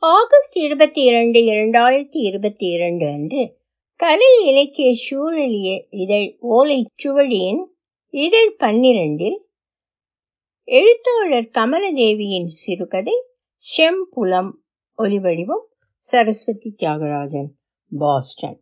August இருபத்தி இரண்டு இரண்டாயிரத்தி இருபத்தி இரண்டு அன்று கலை இலக்கிய சூழலிய இதழ் ஓலை சுவடியின் இதழ் பன்னிரண்டில் எழுத்தாளர் கமலதேவியின் சிறுகதை செம்புலம் ஒலிவடிவம் சரஸ்வதி தியாகராஜன் பாஸ்டன்.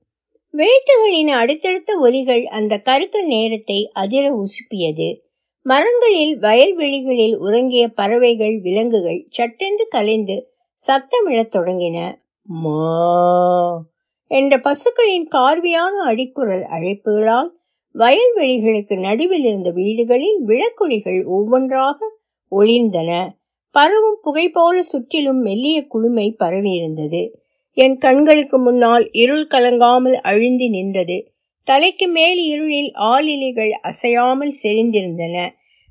வேட்டுகளின் அடுத்தடுத்த ஒலிகள் அந்த கருக்கல் நேரத்தை அதிர உசுப்பியது. மரங்களில் வயல்வெளிகளில் உறங்கிய பறவைகள் விலங்குகள் சட்டென்று கலைந்து சத்தமிழத் தொடங்கின. மா என்ற பசுக்களின் கார்வியான அடிக்குரல் அழைப்புகளால் வயல்வெளிகளுக்கு நடுவில் இருந்த வீடுகளில் விளக்குழிகள் ஒவ்வொன்றாக ஒளிர்ந்தன பரவும் புகை போல சுற்றிலும் மெல்லிய குளுமை பரவியிருந்தது. என் கண்களுக்கு முன்னால் இருள் கலங்காமல் அழிந்து நின்றது. தலைக்கு மேல் இருளில் ஆளிலிகள் அசையாமல் செறிந்திருந்தன.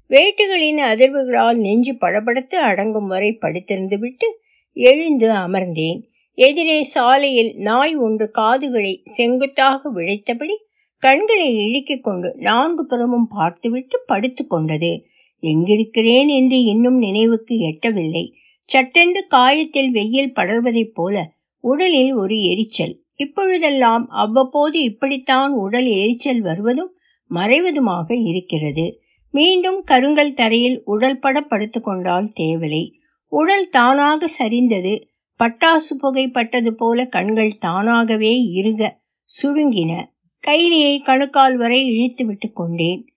வேட்டுகளின் அதிர்வுகளால் நெஞ்சு படபடத்து அடங்கும் வரை படுத்திருந்து விட்டு எழுந்து அமர்ந்தேன். எதிரே சாலையில் நாய் ஒன்று காதுகளை செங்குத்தாக விழைத்தபடி கண்களை இழுக்கிக் கொண்டு நான்கு புறமும் பார்த்துவிட்டு படுத்து கொண்டது. எங்கிருக்கிறேன் என்று இன்னும் நினைவுக்கு எட்டவில்லை. சட்டென்று காயத்தில் வெயில் படர்வதைப் போல உடலில் ஒரு எரிச்சல். இப்பொழுதெல்லாம் அவ்வப்போது இப்படித்தான் உடல் எரிச்சல் வருவதும் மறைவதுமாக இருக்கிறது. மீண்டும் கருங்கல் தரையில் உடல் பட படுத்து கொண்டால் தேவலை. உடல் தானாக சரிந்தது. பட்டாசு புகை பட்டது போல கண்கள் தானாகவே இருக சுருங்கின. கைலியை கணுக்கால் வரை இழுத்து விட்டு கொண்டேன்.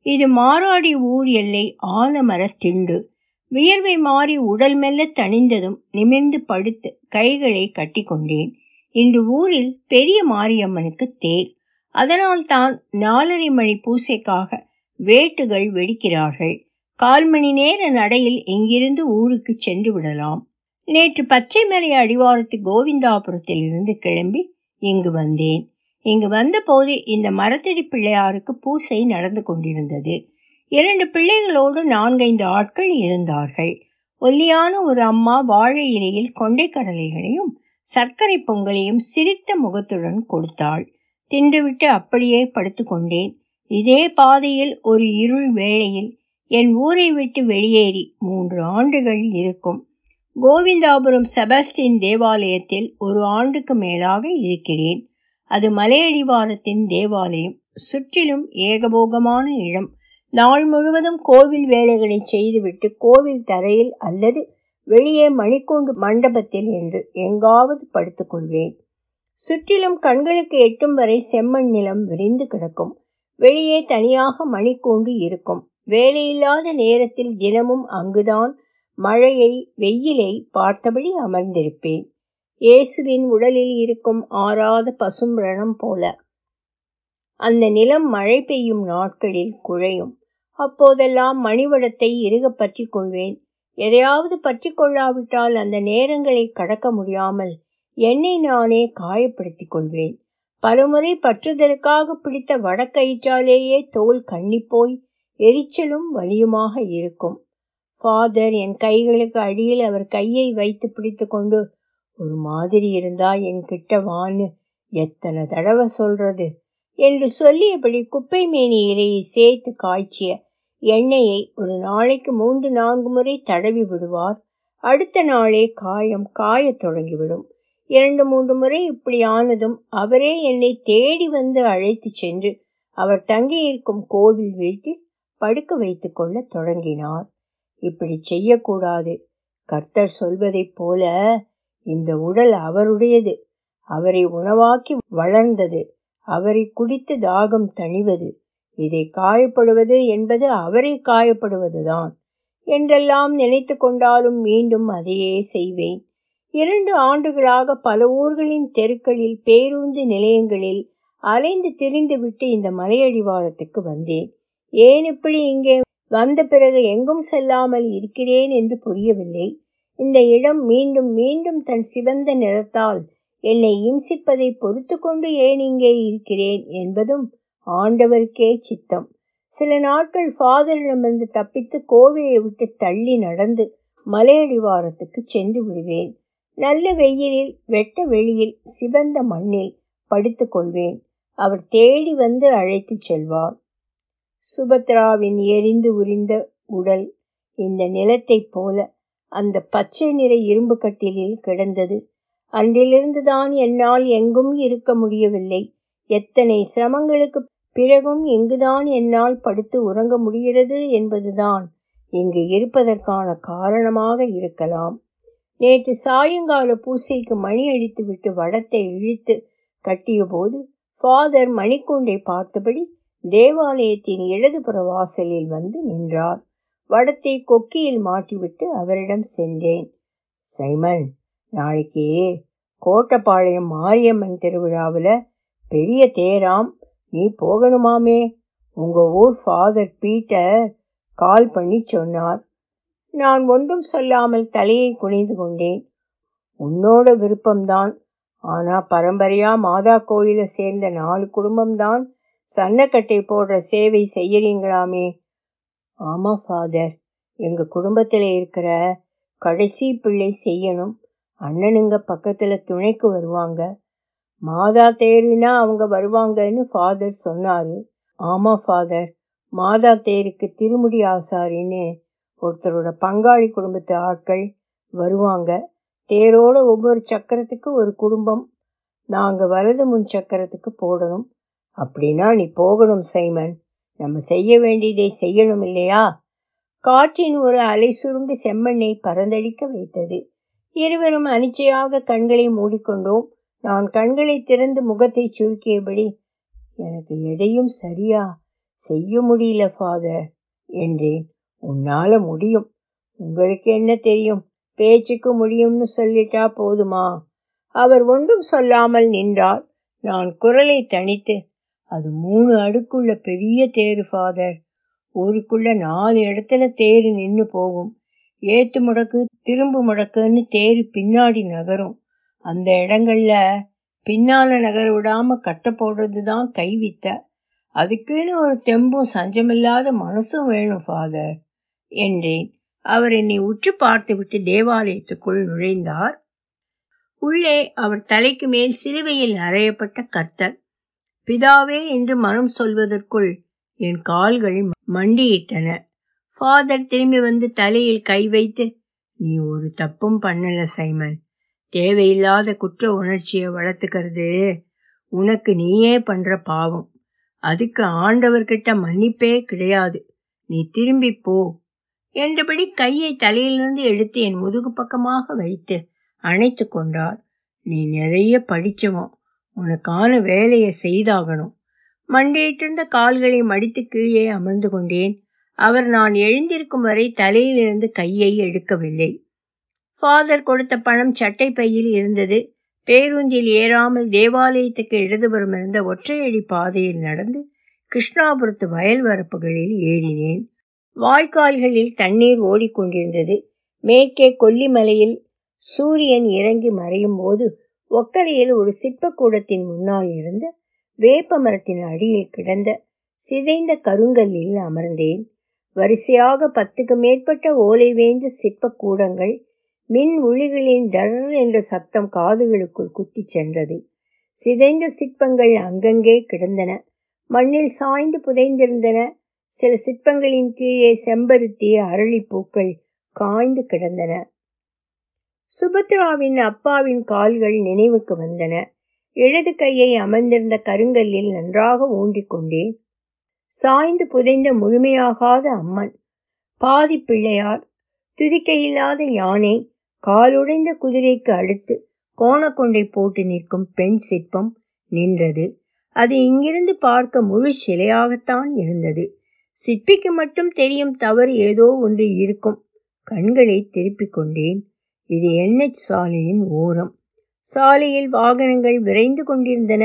இது மாறாடி ஊர் எல்லை ஆலமர திண்டு. வியர்வை மாறி உடல் மெல்ல தணிந்ததும் நிமிர்ந்து படுத்து கைகளை கட்டி கொண்டேன். இன்று ஊரில் பெரிய மாரியம்மனுக்கு தேர். அதனால் தான் நாலரை மணி பூசைக்காக வேட்டுகள் வெடிக்கிறார்கள். கால் மணி நேர நடையில் இங்கிருந்து ஊருக்கு சென்று விடலாம்? நேற்று பச்சை மலை அடிவாரத்து கோவிந்தாபுரத்தில் இருந்து கிளம்பி இங்கு வந்தேன். இங்கு வந்தபோது இந்த மரத்தடி பிள்ளையாருக்கு பூசை நடந்து கொண்டிருந்தது. இரண்டு பிள்ளைகளோடு நான்கைந்து ஆட்கள் இருந்தார்கள். ஒல்லியான ஒரு அம்மா வாழை இலையில் கொண்டை கடலைகளையும் சர்க்கரை பொங்கலையும் சிரித்த முகத்துடன் கொடுத்தாள். தின்றுவிட்டு அப்படியே படுத்துக்கொண்டேன். இதே பாதையில் ஒரு இருள் வேளையில் என் ஊரை விட்டு வெளியேறி மூன்று ஆண்டுகள் இருக்கும். கோவிந்தாபுரம் செபஸ்டின் தேவாலயத்தில் ஒரு ஆண்டுக்கு மேலாக இருக்கிறேன். அது மலையடிவாரத்தின் தேவாலயம். சுற்றிலும் ஏகபோகமான இடம். நாள் முழுவதும் கோவில் வேலைகளை செய்துவிட்டு கோவில் தரையில் அல்லது வெளியே மணிக்கூண்டு மண்டபத்தில் என்று எங்காவது படுத்துக்கொள்வேன் சுற்றிலும் கண்களுக்கு எட்டும் வரை செம்மண் நிலம் விரிந்து கிடக்கும். வெளியே தனியாக மணிக்கூண்டு இருக்கும். வேலையில்லாத நேரத்தில் தினமும் அங்குதான் மழையை வெயிலை பார்த்தபடி அமர்ந்திருப்பேன். இயேசுவின் உடலில் இருக்கும் ஆறாத பசும் ரணம் போல. அந்த நிலம் மழை பெய்யும் நாட்களில் குழையும். அப்போதெல்லாம் மணிவடத்தை இறுக பற்றி கொள்வேன். எதையாவது பற்றி கொள்ளாவிட்டால் அந்த நேரங்களை கடக்க முடியாமல் என்னை நானே காயப்படுத்திக் கொள்வேன். பலமுறை பற்றுதலுக்காக பிடித்த வடக்கயிற்றாலேயே தோல் கண்ணிப்போய் எரிச்சலும் வலியுமாக இருக்கும். ஃபாதர் என் கைகளுக்கு அடியில் அவர் கையை வைத்து பிடித்து கொண்டு ஒரு மாதிரி இருந்தா என் கிட்ட வான்னு எத்தனை தடவை சொல்றது? என்று சொல்லியபடி குப்பை மேனி இலையை சேர்த்து காய்ச்சிய எண்ணெயை ஒரு நாளைக்கு மூன்று நான்கு முறை தடவி விடுவார். அடுத்த நாளே காயம் காயத் தொடங்கிவிடும். இரண்டு மூன்று முறை இப்படி ஆனதும் அவரே என்னை தேடி வந்து அழைத்து சென்று அவர் தங்கியிருக்கும் கோவில் வீட்டில் படுக்க வைத்துக் கொள்ள தொடங்கினார். இப்படி செய்யக்கூடாது. கர்த்தர் சொல்வதைப் போல இந்த உடல் அவருடையது. அவரை உணவாக்கி வளர்ந்தது. அவரை குடித்து தாகம் தணிவது. இதை காயப்படுவது என்பது அவரை காயப்படுவதுதான். என்றெல்லாம் நினைத்து கொண்டாலும் மீண்டும் அதையே செய்வேன். இரண்டு ஆண்டுகளாக பல ஊர்களின் தெருக்களில் பேருந்து நிலையங்களில் அலைந்து திரிந்துவிட்டு இந்த மலையடிவாரத்துக்கு வந்தேன். ஏன் இப்படி இங்கே வந்த பிறகு எங்கும் செல்லாமல் இருக்கிறேன் என்று புரியவில்லை. இந்த இடம் மீண்டும் மீண்டும் தன் சிவந்த நிறத்தால் என்னை இம்சிப்பதை பொறுத்து கொண்டு ஏன் இங்கே இருக்கிறேன் என்பதும் ஆண்டவருக்கே சித்தம். சில நாட்கள் ஃபாதரிடமிருந்து தப்பித்து கோவிலை விட்டு தள்ளி நடந்து மலையடிவாரத்துக்கு சென்று விடுவேன். நல்ல வெயிலில் வெட்ட வெளியில் சிவந்த மண்ணில் படுத்துக்கொள்வேன் அவர் தேடி வந்து அழைத்துச் செல்வார். சுபத்ராவின் எரிந்து உரிந்த உடல் இந்த நிலத்தைப் போல அந்த பச்சை நிற இரும்பு கட்டிலில் கிடந்தது. அன்றிலிருந்துதான் என்னால் எங்கும் இருக்க முடியவில்லை. எத்தனை சிரமங்களுக்கு பிறகும் இங்குதான் என்னால் படுத்து உறங்க முடிகிறது என்பதுதான் இங்கு இருப்பதற்கான காரணமாக இருக்கலாம். நேற்று சாயங்கால பூசைக்கு மணி அடித்துவிட்டு வடத்தை இழுத்து கட்டியபோது ஃபாதர் மணிக்கூண்டை பார்த்தபடி தேவாலயத்தின் இடதுபுற வாசலில் வந்து நின்றார். வடத்தை கொக்கியில் மாட்டிவிட்டு அவரிடம் சென்றேன். சைமன் நாளைக்கு கோட்டப்பாளையம் மாரியம்மன் திருவிழாவில் பெரிய தேராம். நீ போகணுமாமே? உங்கள் ஊர் ஃபாதர் பீட்டர் கால் பண்ணி சொன்னார். நான் ஒன்றும் சொல்லாமல் தலையை குனிந்து கொண்டேன். உன்னோட விருப்பம்தான். ஆனால் பரம்பரையா மாதா கோயிலை சேர்ந்த நாலு குடும்பம்தான் சன்னக்கட்டை போடுற சேவை செய்யறீங்களாமே ஆமா ஃபாதர். எங்க குடும்பத்தில் இருக்கிற கடைசி பிள்ளை செய்யணும். அண்ணனுங்க பக்கத்தில் துணைக்கு வருவாங்க. மாதா தேருனா அவங்க வருவாங்கன்னு ஃபாதர் சொன்னாரு. ஆமா ஃபாதர். மாதா தேருக்கு திருமுடி ஆசாரின்னு ஒருத்தரோட பங்காளி குடும்பத்து ஆட்கள் வருவாங்க. தேரோட ஒவ்வொரு சக்கரத்துக்கு ஒரு குடும்பம். நாங்கள் வலது முன் சக்கரத்துக்கு போடணும். அப்படின்னா நீ போகணும் சைமன். நம்ம செய்ய வேண்டியதை செய்யணும் இல்லையா? காற்றின் ஒரு அலை சுருண்டு செம்மண்ணை பறந்தடிக்க வைத்தது. இருவரும் அனிச்சையாக கண்களை மூடிக்கொண்டோம். நான் கண்களை திறந்து முகத்தை சுருக்கியபடி எனக்கு எதையும் சரியா செய்ய முடியல ஃபாதர் என்றேன். உன்னால முடியும். உங்களுக்கு என்ன தெரியும்? பேச்சுக்கு முடியும்னு சொல்லிட்டா போதுமா? அவர் ஒன்றும் சொல்லாமல் நின்றார். நான் குரலை தணித்து அது மூணு அடுக்குள்ள பெரிய தேரு ஃபாதர் ஊருக்குள்ள நாலு இடத்துல தேரு நின்று போகும். ஏத்து முடக்கு திரும்பு முடக்குன்னு தேரு பின்னாடி நகரும். அந்த இடங்கள்ல பின்னால நகர விடாம கட்ட போடுறது தான் கைவித்த அதுக்குன்னு ஒரு தெம்பும் சஞ்சமில்லாத மனசும் வேணும் ஃபாதர் என்றேன். அவர் என்னை உற்று பார்த்துவிட்டு தேவாலயத்துக்குள் நுழைந்தார். உள்ளே அவர் தலைக்கு மேல் சிலுவையில் அறையப்பட்ட கர்த்தர். பிதாவே என்று மனம் சொல்வதற்குள் என் கால்கள் மண்டியிட்டன. ஃபாதர் திரும்பி வந்து தலையில் கை வைத்து நீ ஒரு தப்பும் பண்ணல சைமன். தேவையில்லாத குற்ற உணர்ச்சியை வளர்த்துக்கிறது. உனக்கு நீயே பண்ற பாவம். அதுக்கு ஆண்டவர்கிட்ட மன்னிப்பே கிடையாது. நீ திரும்பி போ. என்றபடி கையை தலையிலிருந்து எடுத்து என் முதுகு பக்கமாக வைத்து அணைத்து கொண்டார். நீ நிறைய படிச்சவன். உனக்கான வேலையை செய்தாகணும். மண்டியிட்டிருந்த கால்களை மடித்து கீழே அமர்ந்து கொண்டேன். அவர் நான் எழுந்திருக்கும் வரை தலையிலிருந்து கையை எடுக்கவில்லை. ஃபாதர் கொடுத்த பணம் சட்டை பையில் இருந்தது. பேருந்தில் ஏறாமல் தேவாலயத்துக்கு இடதுபுறம் இருந்த ஒற்றையடி பாதையில் நடந்து கிருஷ்ணாபுரத்து வயல் வரப்புகளில் ஏறினேன். வாய்க்கால்களில் தண்ணீர் ஓடிக்கொண்டிருந்தது. மேற்கே கொல்லிமலையில் சூரியன் இறங்கி மறையும் போது ஒக்கரையில் ஒரு சிற்பக்கூடத்தின் முன்னால் இருந்து வேப்ப மரத்தின் அடியில் கிடந்த சிதைந்த கருங்கல்லில் அமர்ந்தேன். வரிசையாக பத்துக்கு மேற்பட்ட ஓலை வேந்த சிற்பக்கூடங்கள் மின் ஒளிகளின் டர் என்ற சத்தம் காதுகளுக்குள் குத்திச் சென்றது. சிதைந்த சிற்பங்கள் அங்கங்கே கிடந்தன. மண்ணில் சாய்ந்து புதைந்திருந்தன. சில சிற்பங்களின் கீழே செம்பருத்தி அரளிப்பூக்கள் காய்ந்து கிடந்தன. சுபத்ராவின் அப்பாவின் கால்கள் நினைவுக்கு வந்தன. இடது கையை அமர்ந்திருந்த கருங்கல்லில் நன்றாக ஊன்றிக்கொண்டேன். சாய்ந்து புதைந்த முழுமையாகாத அம்மன் பாதி பிள்ளையார் துதிக்கையில்லாத யானை காலுடைந்த குதிரைக்கு அடுத்து கோணக்கொண்டை போட்டு நிற்கும் பெண் சிற்பம் நின்றது. அது இங்கிருந்து பார்க்க முழு சிலையாகத்தான் இருந்தது. சிற்பிக்கு மட்டும் தெரியும் தவறு ஏதோ ஒன்று இருக்கும். கண்களை திருப்பிக் கொண்டேன். இது என்ஹெச் சாலையின் ஓரம். சாலையில் வாகனங்கள் விரைந்து கொண்டிருந்தன.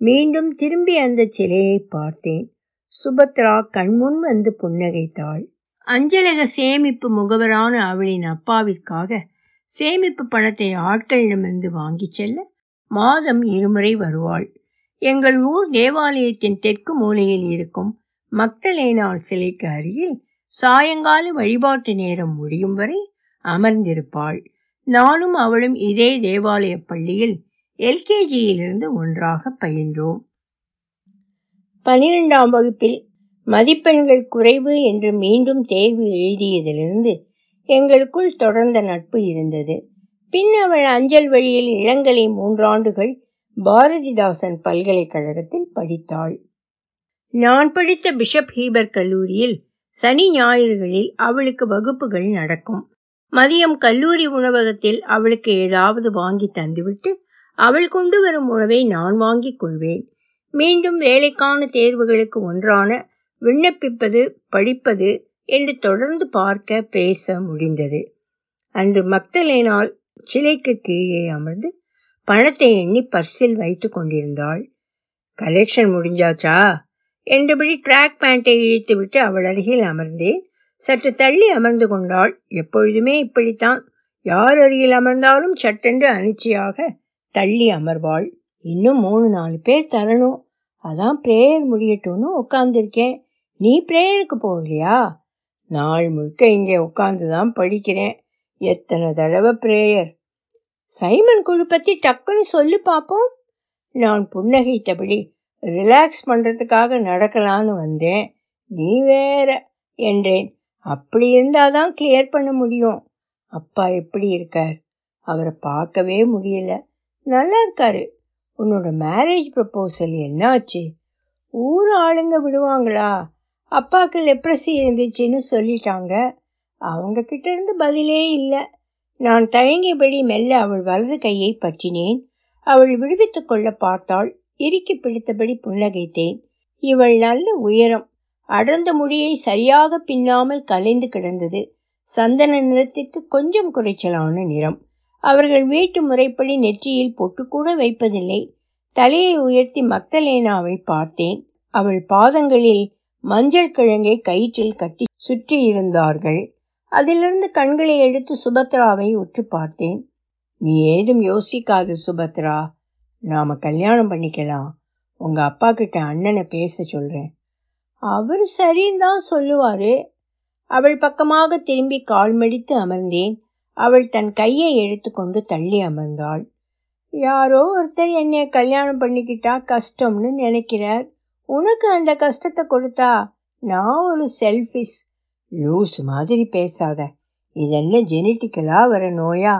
மீண்டும் திரும்பி அந்த சிலையை பார்த்தேன். சுபத்ரா கண்முன் வந்து புன்னகைத்தாள். அஞ்சலக சேமிப்பு முகவரான அவளின் அப்பாவிற்காக சேமிப்பு பணத்தை ஆட்களிடமிருந்து வாங்கிச் செல்ல மாதம் இருமுறை வருவாள். எங்கள் ஊர் தேவாலயத்தின் தெற்கு மூலையில் இருக்கும் மக்தலேனால் சிலைக்கு அருகில் சாயங்கால வழிபாட்டு நேரம் முடியும் வரை அமர்ந்திருப்பாள். நானும் அவளும் இதே தேவாலய பள்ளியில் எல்கேஜியிலிருந்து ஒன்றாக பயின்றோம். பனிரெண்டாம் வகுப்பில் மதிப்பெண்கள் குறைவு என்று மீண்டும் தேர்வு எழுதியதிலிருந்து எங்களுக்குள் தொடர்ந்த நட்பு இருந்தது. பின் அவள் அஞ்சல் வழியில் இளங்கலை மூன்றாண்டுகள் பாரதிதாசன் பல்கலைக்கழகத்தில் படித்தாள். நான் படித்த பிஷப் ஹீபர் கல்லூரியில் சனி ஞாயிறுகளில் அவளுக்கு வகுப்புகள் நடக்கும். மதியம் கல்லூரி உணவகத்தில் அவளுக்கு ஏதாவது வாங்கி தந்துவிட்டு அவள் கொண்டு வரும் உணவை நான் வாங்கிக் கொள்வேன். மீண்டும் வேலைக்கான தேர்வுகளுக்கு ஒன்றான விண்ணப்பிப்பது படிப்பது என்று தொடர்ந்து பார்க்க பேச முடிந்தது. அன்று மக்தலேனால் சிலைக்கு கீழே அமர்ந்து பணத்தை எண்ணி பர்சில் வைத்து கொண்டிருந்தாள். கலெக்ஷன் முடிஞ்சாச்சா? என்றபடி ட்ராக் பேண்ட்டை இழுத்துவிட்டு அவள் அருகில் அமர்ந்தேன். சற்று தள்ளி அமர்ந்து கொண்டாள். எப்பொழுதுமே இப்படித்தான். யார் அருகில் அமர்ந்தாலும் சட்டென்று அனிச்சையாக தள்ளி அமர்வாள். இன்னும் மூணு நாலு பேர் தரணும். அதான் பிரேயர் முடியட்டும்னு உட்காந்துருக்கேன் நீ பிரேயருக்கு போகலையா? நாள் முழுக்க இங்கே உட்காந்து தான் படிக்கிறேன். எத்தனை தடவை பிரேயர்? சைமன் குழு பற்றி டக்குன்னு சொல்லி பார்ப்போம் நான் புன்னகைத்தபடி ரிலாக்ஸ் பண்ணுறதுக்காக நடக்கலான்னு வந்தேன். நீ வேற என்றேன். அப்படி இருந்தால் தான் கிளியர் பண்ண முடியும். அப்பா எப்படி இருக்கார்? அவரை பார்க்கவே முடியல. நல்லா இருக்காரு. உன்னோட மேரேஜ் ப்ரப்போசல் என்னாச்சு? ஊர் ஆளுங்க விடுவாங்களா? அப்பாவுக்கு லெப்ரசி இருந்துச்சுன்னு சொல்லிட்டாங்க. அவங்க கிட்ட இருந்து பதிலே இல்லை. நான் தயங்கியபடி மெல்ல அவள் வலது கையை பற்றினேன். அவள் விடுவித்துக் கொள்ள பார்த்தாள். இறுக்கி பிடித்தபடி புன்னகைத்தேன். இவள் நல்ல உயரம். அடர்ந்த முடியை சரியாக பின்னாமல் கலைந்து கிடந்தது சந்தன நிறத்திற்கு கொஞ்சம் குறைச்சலான நிறம். அவர்கள் வீட்டு முறைப்படி நெற்றியில் பொட்டுக்கூட வைப்பதில்லை. தலையை உயர்த்தி மக்தலேனாவை பார்த்தேன். அவள் பாதங்களில் மஞ்சள் கிழங்கை கயிற்றில் கட்டி சுற்றி இருந்தார்கள். அதிலிருந்து கண்களை எடுத்து சுபத்ராவை உற்று பார்த்தேன். நீ ஏதும் யோசிக்காது சுபத்ரா. நாம கல்யாணம் பண்ணிக்கலாம். உங்க அப்பா கிட்ட அண்ணனை பேச சொல்றேன். அவர் சரின்னு தான் சொல்லுவாரு. அவள் பக்கமாக திரும்பி கால் மடித்து அமர்ந்தேன். அவள் தன் கையை எடுத்துக்கொண்டு தள்ளி அமர்ந்தாள். யாரோ ஒருத்தர் என்னை கல்யாணம் பண்ணிக்கிட்டா கஷ்டம்னு நினைக்கிறார். உனக்கு அந்த கஷ்டத்தை கொடுத்தா நான் ஒரு செல்ஃபிஷ் லூஸ் மாதிரி பேசாத. இதென்ன ஜெனட்டிக்கலா வர நோயா?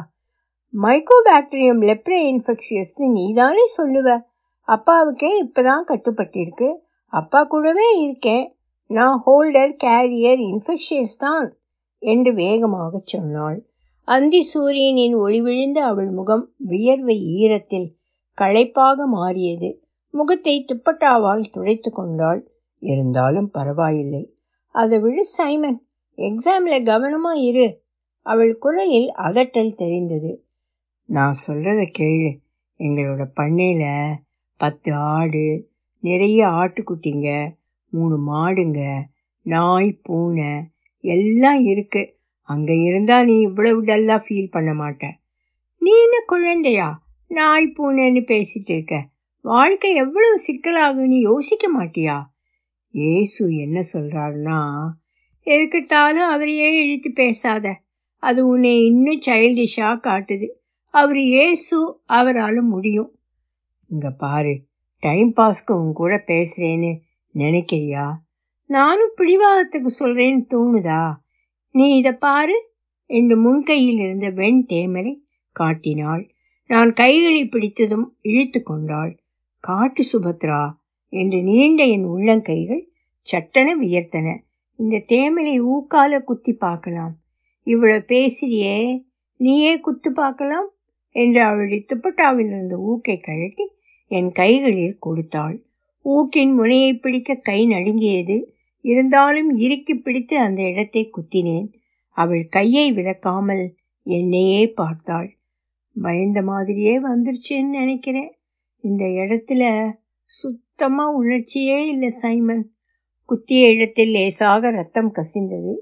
மைக்கோபாக்டீரியம் லெப்ரே இன்ஃபெக்ஷியஸ்னு நீ தானே சொல்லுவ. அப்பாவுக்கே இப்பதான் கட்டுப்பட்டிருக்கு. அப்பா கூடவே இருக்கேன். நான் ஹோல்டர் கேரியர் இன்ஃபெக்ஷியஸ் தான் என்று வேகமாக சொன்னாள். அந்தி சூரியனின் ஒளி விழுந்த அவள் முகம் வியர்வை ஈரத்தில் களைப்பாக மாறியது. முகத்தை துப்பட்டாவால் துடைத்து கொண்டாள். இருந்தாலும் பரவாயில்லை. அதை விடு சைமன். எக்ஸாமில் கவனமாக இரு. அவள் குரலில் அதட்டல் தெரிந்தது. நான் சொல்கிறத கேளு. எங்களோட பண்ணையில் பத்து ஆடு நிறைய ஆட்டுக்குட்டிங்க மூணு மாடுங்க நாய் பூனை எல்லாம் இருக்கு. அங்கே இருந்தா நீ இவ்வளவு டல்லாக ஃபீல் பண்ண மாட்ட. நீ என்ன குழந்தையா? நாய் பூனைன்னு பேசிட்டு இருக்க. வாழ்க்கை எவ்வளவு சிக்கலாகுன்னு யோசிக்க மாட்டியா? ஏசு என்ன சொல்கிறாருன்னா எதுக்கிட்டாலும் அவரையே இழுத்து பேசாத. அது உன்னை இன்னும் சைல்டிஷாக காட்டுது. அவர் ஏசு அவரால் முடியும். இங்கே பாரு டைம் பாஸ்க்கு உன் கூட பேசுறேன்னு நினைக்கிறியா? நானும் பிடிவாதத்துக்கு சொல்றேன்னு தோணுதா? நீ இதை பாரு. என்று முன்கையில் இருந்த வெண் தேமரை காட்டினாள். நான் கைகளை பிடித்ததும் இழுத்து கொண்டாள். காட்டு சுபத்ரா என்று நீண்ட என் உள்ளங்கைகள் சட்டன வியர்த்தன. இந்த தேமலை ஊக்கால குத்தி பார்க்கலாம். இவ்வளவு பேசுறியே. நீயே குத்து பார்க்கலாம் என்று அவளுடைய துப்பட்டாவில் இருந்த ஊக்கை கழட்டி என் கைகளில் கொடுத்தாள். ஊக்கின் முனையை பிடிக்க கை நடுங்கியது. இருந்தாலும் இறுக்கி பிடித்து அந்த இடத்தை குத்தினேன். அவள் கையை விளக்காமல் என்னையே பார்த்தாள். பயந்த மாதிரியே வந்துருச்சுன்னு நினைக்கிறேன். இந்த இடத்துல சுத்தமாக உணர்ச்சியே இல்லை சைமன். குத்திய இடத்தில் லேசாக ரத்தம் கசிந்தது.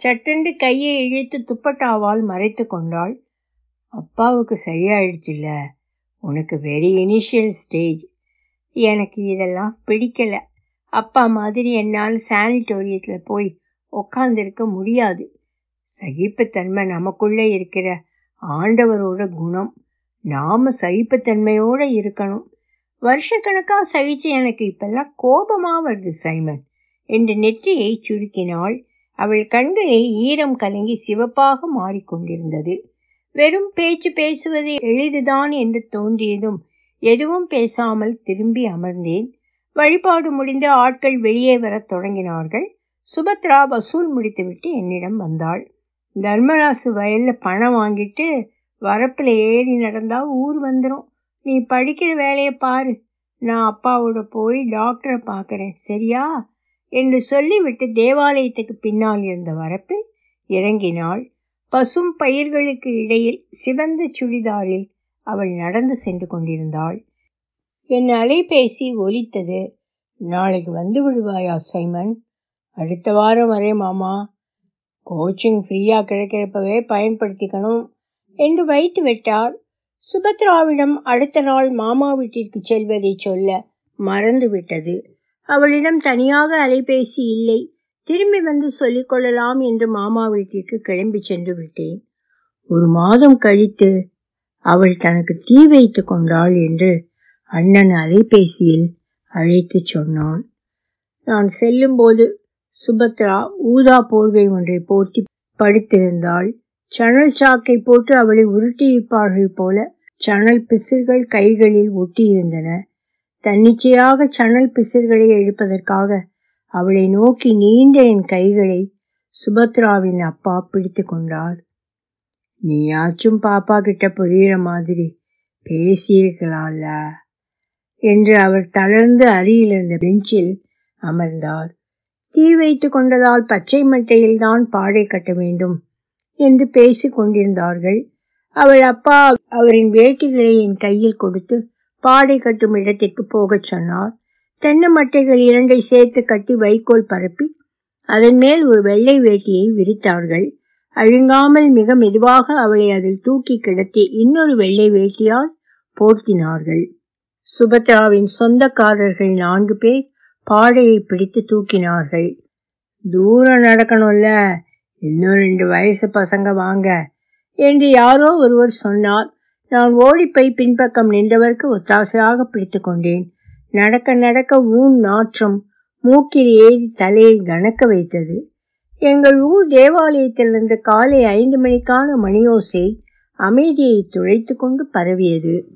சட்டென்று கையை இழுத்து துப்பட்டாவால் மறைத்து கொண்டாள். அப்பாவுக்கு சரியாயிடுச்சுல்ல உனக்கு வெரி இனிஷியல் ஸ்டேஜ் எனக்கு இதெல்லாம் பிடிக்கல. அப்பா மாதிரி என்னால் சானிட்டோரியத்தில் போய் உக்காந்துருக்க முடியாது. சகிப்புத்தன்மை நமக்குள்ளே இருக்கிற ஆண்டவரோட குணம். நாம சகிப்புத்தன்மையோடு இருக்கணும். வருஷக்கணக்காக சகிச்சு எனக்கு இப்பெல்லாம் கோபமாக வருது சைமன். என்று நெற்றியை சுருக்கினாள். அவள் கண்களில் ஈரம் கலங்கி சிவப்பாக மாறிக்கொண்டிருந்தது. வெறும் பேச்சு பேசுவது எளிதுதான் என்று தோன்றியதும் எதுவும் பேசாமல் திரும்பி அமர்ந்தேன். வழிபாடு முடிந்த ஆட்கள் வெளியே வரத் தொடங்கினார்கள். சுபத்ரா வசூல் முடித்துவிட்டு என்னிடம் வந்தாள். தர்மராசு வயல்ல பணம் வாங்கிட்டு வரப்பில் ஏறி நடந்தா ஊர் வந்துடும் நீ படிக்கிற வேலையை பாரு. நான் அப்பாவோட போய் டாக்டரை பார்க்குறேன் சரியா? என்று சொல்லிவிட்டு தேவாலயத்துக்கு பின்னால் இருந்த வரப்பில் இறங்கினாள். பசும் பயிர்களுக்கு இடையில் சிவந்த சுடிதாரில் அவள் நடந்து சென்று கொண்டிருந்தாள். என் அலைபேசி ஒலித்தது. நாளைக்கு வந்து விடுவாயா சைமன்? அடுத்த வாரம் வரே மாமா. கோச்சிங் ஃப்ரீயாக கிடைக்கிறப்பவே பயன்படுத்திக்கணும் என்று வைத்து விட்டார். சுபத்ராவிடம் அடுத்த நாள் மாமா வீட்டிற்கு செல்வதை சொல்ல மறந்து விட்டது அவளிடம் தனியாக அலைபேசி இல்லை. திரும்பி வந்து சொல்லிக் கொள்ளலாம் என்று மாமா வீட்டிற்கு கிளம்பி சென்று விட்டேன். ஒரு மாதம் கழித்து அவள் தனக்கு தீ வைத்து கொண்டாள் என்று அண்ணன் அலைபேசியில் அழைத்து சொன்னான். நான் செல்லும்போது சுபத்ரா ஊதா போர்வை ஒன்றை போர்த்தி படுத்திருந்தாள். சணல் சாக்கை போட்டு அவளை உருட்டியிருப்பார்கள் போல சணல் பிசிர்கள் கைகளில் ஒட்டியிருந்தன. தன்னிச்சையாக சணல் பிசிர்களை எழுப்பதற்காக அவளை நோக்கி நீண்ட என் கைகளை சுபத்ராவின் அப்பா பிடித்து கொண்டார். நீயாச்சும் பாப்பா கிட்ட புரியுற மாதிரி பேசியிருக்கலாம்ல என்று அவர் தளர்ந்து அருகில் இருந்த பெஞ்சில் அமர்ந்தார். தீ வைத்து கொண்டதால் பச்சை மட்டையில்தான் பாடை கட்ட வேண்டும் என்று பேசிக் கொண்டிருந்தார்கள். அவள் அப்பா அவரின் வேட்டிகளை என் கையில் கொடுத்து பாடை கட்டும் இடத்திற்கு போகச் சொன்னார். தென்னை மட்டைகள் இரண்டை சேர்த்து கட்டி வைக்கோல் பரப்பி அதன் மேல் ஒரு வெள்ளை வேட்டியை விரித்தார்கள். அழுங்காமல் மிக மெதுவாக அவளை அதில் தூக்கி கிடத்தி இன்னொரு வெள்ளை வேட்டியால் போர்த்தினார்கள். சுபத்ராவின் சொந்தக்காரர்கள் நான்கு பேர் பாடையை பிடித்து தூக்கினார்கள். தூரம் நடக்கணும்ல. இன்னும் ரெண்டு வயசு பசங்க வாங்க என்று யாரோ ஒருவர் சொன்னார். நான் ஓடிப்போய் பின்பக்கம் நின்றவருக்கு ஒத்தாசையாக பிடித்து கொண்டேன். நடக்க நடக்க ஊன் நாற்றம் மூக்கில் ஏறி தலையை கணக்க வைத்தது. எங்கள் ஊர் தேவாலயத்திலிருந்து காலை ஐந்து மணிக்கான மணியோசை அமைதியை துளைத்து கொண்டு பரவியது.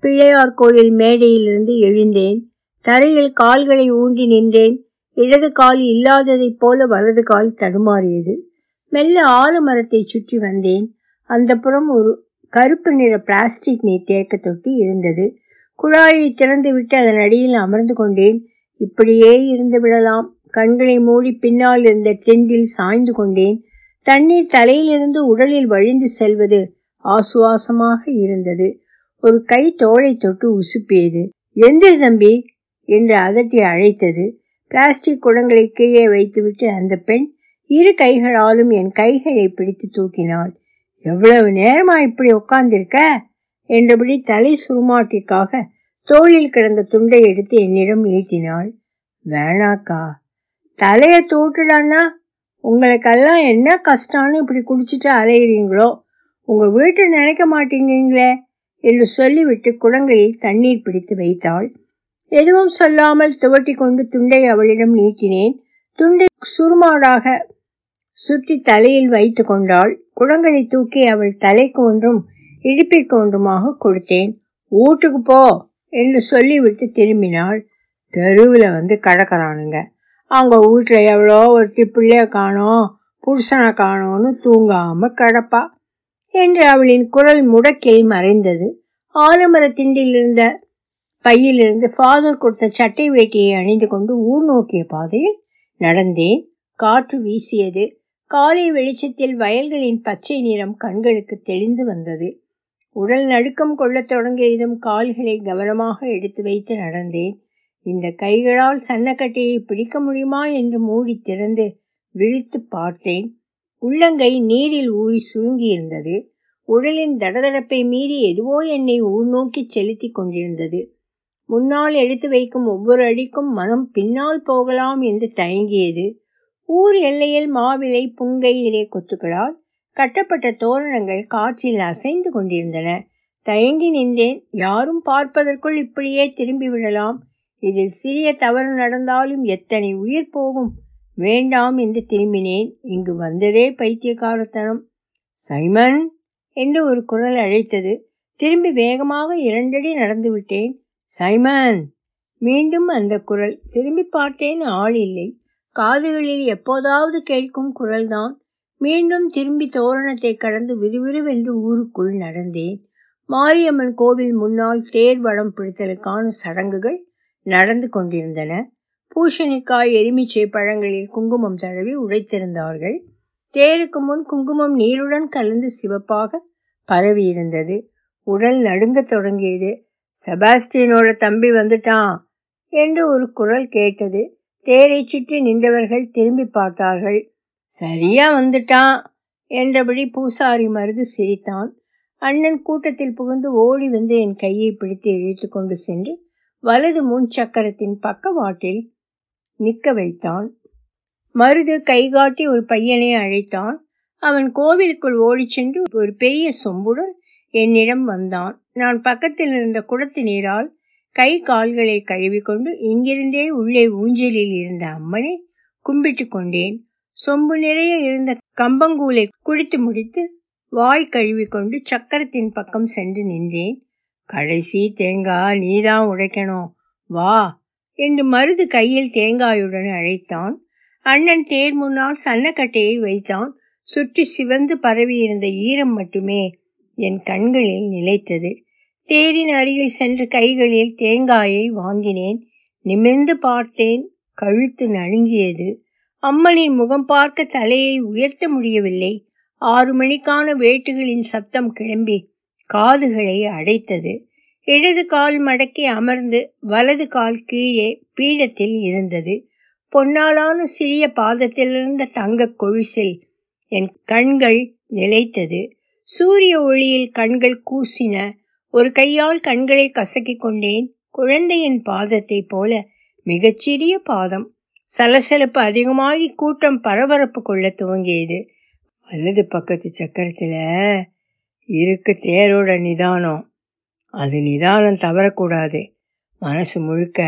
பிள்ளையார் கோயில் மேடையிலிருந்து எழுந்தேன். தரையில் கால்களை ஊன்றி நின்றேன். இடது கால் இல்லாததைப் போல வலது கால் தடுமாறியது. மெல்ல ஆலமரத்தை சுற்றி வந்தேன். அந்த புறம் ஒரு கருப்பு நிற பிளாஸ்டிக் நீர் தேக்க தொட்டி இருந்தது. குழாயை திறந்துவிட்டு அதன் அடியில் அமர்ந்து கொண்டேன். இப்படியே இருந்து விடலாம். கண்களை மூடி பின்னால் இருந்த செண்டில் சாய்ந்து கொண்டேன். தண்ணீர் தலையிலிருந்து உடலில் வழிந்து செல்வது ஆசுவாசமாக இருந்தது. ஒரு கை தோளை தொட்டு உசுப்பியது. எந்த தம்பி? என்று அதட்டி அழைத்தது. பிளாஸ்டிக் குடங்களை கீழே வைத்துவிட்டு அந்த பெண் இரு கைகளாலும் என் கைகளை பிடித்து தூக்கினாள். எவ்வளவு நேரமா இப்படி உட்கார்ந்திருக்க? என்றபடி தலை சுருமாட்டிற்காக தோளில் கிடந்த துண்டை எடுத்து என்னிடம் நீட்டினாள் வேணாக்கா தலைய தூட்டுடான்னா உங்களுக்கெல்லாம் என்ன கஷ்டம்னு இப்படி குடிச்சிட்டு அலையிறீங்களோ? உங்க வீட்டை நினைக்க மாட்டேங்கிறீங்களே என்று சொல்லிவிட்டு குடங்களில் தண்ணீர் பிடித்து வைத்தாள். எதுவும் சொல்லாமல் துவட்டி கொண்டு துண்டை அவளிடம் நீட்டினேன். துண்டை சுருமாடாக சுற்றி தலையில் வைத்து கொண்டாள். குடங்களை தூக்கி அவள் தலைக்கு ஒன்றும் இடுப்பிற்கு ஒன்றுமாக கொடுத்தேன். வீட்டுக்கு போ என்று சொல்லிவிட்டு திரும்பினாள். தெருவில் வந்து கடக்கிறானுங்க. அவங்க வீட்டில் எவ்வளோ ஒருத்தி பிள்ளைய காணோம் புருஷனை காணோன்னு தூங்காம கிடப்பா என்று அவளின் குரல் முடக்கில் மறைந்தது. ஆலமர திண்டில் இருந்த பையிலிருந்து ஃபாதர் கொடுத்த சட்டை வேட்டியை அணிந்து கொண்டு ஊர் நோக்கிய பாதையில் நடந்தேன். காற்று வீசியது. காலை வெளிச்சத்தில் வயல்களின் பச்சை நிறம் கண்களுக்கு தெளிந்து வந்தது. உடல் நடுக்கம் கொள்ளத் தொடங்கியதும் கால்களை கவனமாக எடுத்து வைத்து நடந்தேன். இந்த கைகளால் சன்னக்கட்டையை பிடிக்க முடியுமா என்று மூடி திறந்து விழித்து பார்த்தேன். உள்ளங்கை நீரில் ஊறி சுருங்கியிருந்தது. உடலின் தடதடப்பை மீறி எதுவோ என்னை உள்நோக்கி செலுத்தி கொண்டிருந்தது. முன்னால் எடுத்து வைக்கும் ஒவ்வொரு அடிக்கும் மனம் பின்னால் போகலாம் என்று தயங்கியது. ஊர் எல்லையில் மாவிலை புங்கை இலை கொத்துக்களால் கட்டப்பட்ட தோரணங்கள் காற்றில் அசைந்து கொண்டிருந்தன. தயங்கி நின்றேன். யாரும் பார்ப்பதற்குள் இப்படியே திரும்பி விடலாம். இதில் சிறிய தவறு நடந்தாலும் எத்தனை உயிர் போகும்? வேண்டாம் என்று திரும்பினேன். இங்கு வந்ததே பைத்தியக்காரத்தனம். சைமன்! என்று ஒரு குரல் அழைத்தது. திரும்பி வேகமாக இரண்டடி நடந்து விட்டேன். சைமன்! மீண்டும் அந்த குரல். திரும்பி பார்த்தேன் ஆள் இல்லை. காதுகளில் எப்போதாவது கேட்கும் குரல்தான். மீண்டும் திரும்பி தோரணத்தை கடந்து விறுவிறுவென்று ஊருக்குள் நடந்தேன். மாரியம்மன் கோவில் முன்னால் தேர் வடம் பிடித்தலுக்கான சடங்குகள் நடந்து கொண்டிருந்தன. பூஷணிக்காய் எலுமிச்சை பழங்களில் குங்குமம் தடவி உடைத்திருந்தார்கள். தேருக்கு முன் குங்குமம் நீருடன் கலந்து சிவப்பாக பரவியிருந்தது. உடல் நடுங்க தொடங்கியது. செபாஸ்டியனோட தம்பி வந்துட்டான் என்று ஒரு குரல் கேட்டது. தேரை சுற்றி நின்றவர்கள் திரும்பி பார்த்தார்கள். சரியா வந்துட்டான் என்றபடி பூசாரி மருது சிரித்தான். அண்ணன் கூட்டத்தில் புகுந்து ஓடி வந்து என் கையை பிடித்து இழுத்து கொண்டு சென்று வலது முன் சக்கரத்தின் பக்கவாட்டில் நிற்க வைத்தான். மருது கைகாட்டி ஒரு பையனை அழைத்தான். அவன் கோவிலுக்குள் ஓடிச் சென்று ஒரு பெரிய சொம்புடன் என்னிடம் வந்தான். நான் பக்கத்தில் இருந்த குடத்து நீரால் கை கால்களை கழுவிக்கொண்டு இங்கிருந்தே உள்ளே ஊஞ்சலில் இருந்த அம்மனை கும்பிட்டு கொண்டேன். சொம்பு நிறைய இருந்த கம்பங்கூலை குடித்து முடித்து வாய் கழுவிக்கொண்டு சக்கரத்தின் பக்கம் சென்று நின்றேன். கடைசி தேங்காய் நீதான் உடைக்கணும். வா என்று மருது கையில் தேங்காயுடன் அழைத்தான். அண்ணன் தேர் முன்னால் சன்னக்கட்டையை வைத்தான். சுற்றி சிவந்து பரவியிருந்த ஈரம் மட்டுமே என் கண்களில் நிலைத்தது. தேரின் அருகில் சென்று கைகளில் தேங்காயை வாங்கினேன். நிமிர்ந்து பார்த்தேன் கழுத்து நடுங்கியது. அம்மனின் முகம் பார்க்க தலையை உயர்த்த முடியவில்லை. ஆறு மணிக்கான வேட்டுகளின் சத்தம் கிளம்பி காதுகளை அடைத்தது. இடது கால் மடக்கி அமர்ந்து வலது கால் கீழே பீடத்தில் இருந்தது. பொன்னாலான சிறிய பாதத்திலிருந்த தங்க கொழுசில் என் கண்கள் நிலைத்தது. சூரிய ஒளியில் கண்கள் கூசின. ஒரு கையால் கண்களை கசக்கிக் கொண்டேன். குழந்தையின் பாதத்தை போல மிகச்சிறிய பாதம் சலசலப்பு அதிகமாகி கூட்டம் பரபரப்பு கொள்ள துவங்கியது. வலது பக்கத்து சக்கரத்தில் இருக்கு தேரோட நிதானம். அது நிதானம் தவறக்கூடாது. மனசு முழுக்க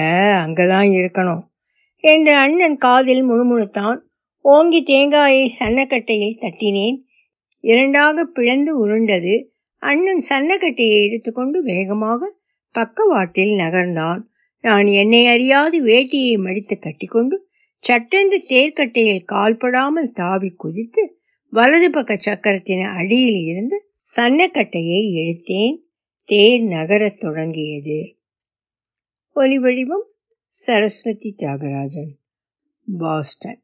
அங்கதான் இருக்கணும் என்று அண்ணன் காதில் முணுமுணுத்தான். ஓங்கி தேங்காயை சன்னக்கட்டையில் தட்டினேன். இரண்டாக பிளந்து உருண்டது. அண்ணன் சன்னக்கட்டையை எடுத்துக்கொண்டு வேகமாக பக்கவாட்டில் நகர்ந்தான். நான் என்னை அறியாது வேட்டியை மடித்து கட்டிக்கொண்டு சட்டென்று தேர்க்கட்டையில் கால்படாமல் தாவி குதித்து வலது பக்க சக்கரத்தின் அடியில் இருந்து சன்னக்கட்டையை இழுத்தேன் தேர் நகரத் தொடங்கியது. ஒலி வடிவம் சரஸ்வதி தியாகராஜன் பாஸ்டன்.